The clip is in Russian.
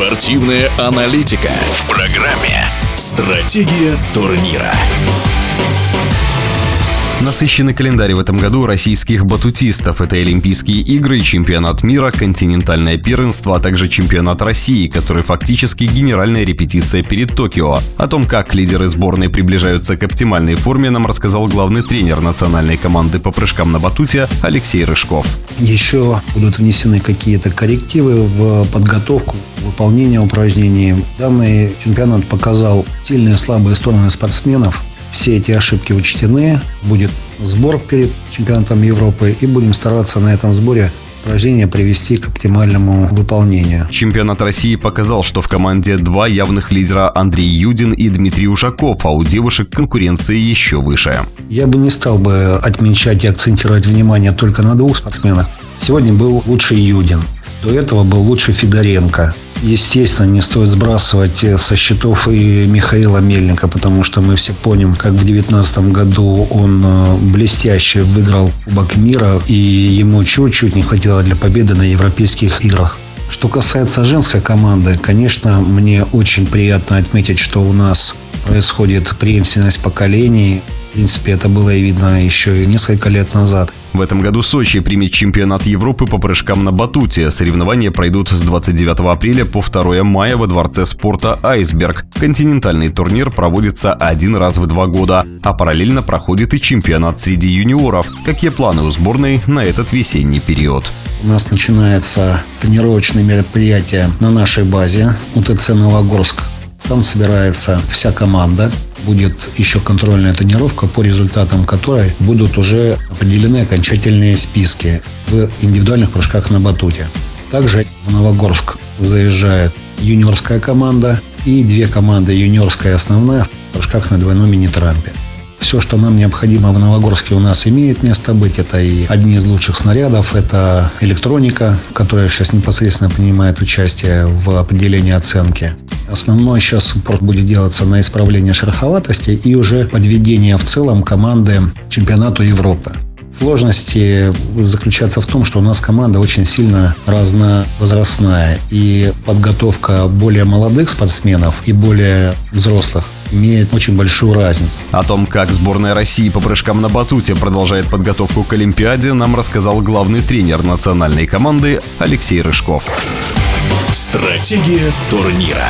Спортивная аналитика в программе «Стратегия турнира». Насыщенный календарь в этом году российских батутистов. Это Олимпийские игры, чемпионат мира, континентальное первенство, а также чемпионат России, который фактически генеральная репетиция перед Токио. О том, как лидеры сборной приближаются к оптимальной форме, нам рассказал главный тренер национальной команды по прыжкам на батуте Алексей Рыжков. Еще будут внесены какие-то коррективы в подготовку, выполнение упражнений. Данный чемпионат показал сильные и слабые стороны спортсменов, все эти ошибки учтены. Будет сбор перед чемпионатом Европы. И будем стараться на этом сборе упражнения привести к оптимальному выполнению. Чемпионат России показал, что в команде два явных лидера Андрей Юдин и Дмитрий Ушаков, а у девушек конкуренция еще выше. Я бы не стал бы отмечать и акцентировать внимание только на двух спортсменах. Сегодня был лучший Юдин. До этого был лучший Федоренко. Естественно, не стоит сбрасывать э, со счетов и Михаила Мельника, потому что мы все помним, как в 2019 году он э, блестяще выиграл Кубок мира, и ему чуть-чуть не хватило для победы на европейских играх. Что касается женской команды, конечно, мне очень приятно отметить, что у нас происходит преемственность поколений. В принципе, это было и видно еще несколько лет назад. В этом году Сочи примет чемпионат Европы по прыжкам на батуте. Соревнования пройдут с 29 апреля по 2 мая во Дворце спорта «Айсберг». Континентальный турнир проводится один раз в два года, а параллельно проходит и чемпионат среди юниоров. Какие планы у сборной на этот весенний период? У нас начинается тренировочное мероприятие на нашей базе УТЦ «Новогорск». Там собирается вся команда. Будет еще контрольная тренировка, по результатам которой будут уже определены окончательные списки в индивидуальных прыжках на батуте. Также в Новогорск заезжает юниорская команда и две команды юниорская и основная в прыжках на двойном мини-трампе. Все, что нам необходимо в Новогорске, у нас имеет место быть. Это и одни из лучших снарядов, это электроника, которая сейчас непосредственно принимает участие в определении оценки. Основной сейчас суппорт будет делаться на исправление шероховатости и уже подведение в целом команды чемпионату Европы. Сложности заключаются в том, что у нас команда очень сильно разновозрастная. И подготовка более молодых спортсменов и более взрослых имеет очень большую разницу. О том, как сборная России по прыжкам на батуте продолжает подготовку к Олимпиаде, нам рассказал главный тренер национальной команды Алексей Рыжков. Стратегия турнира.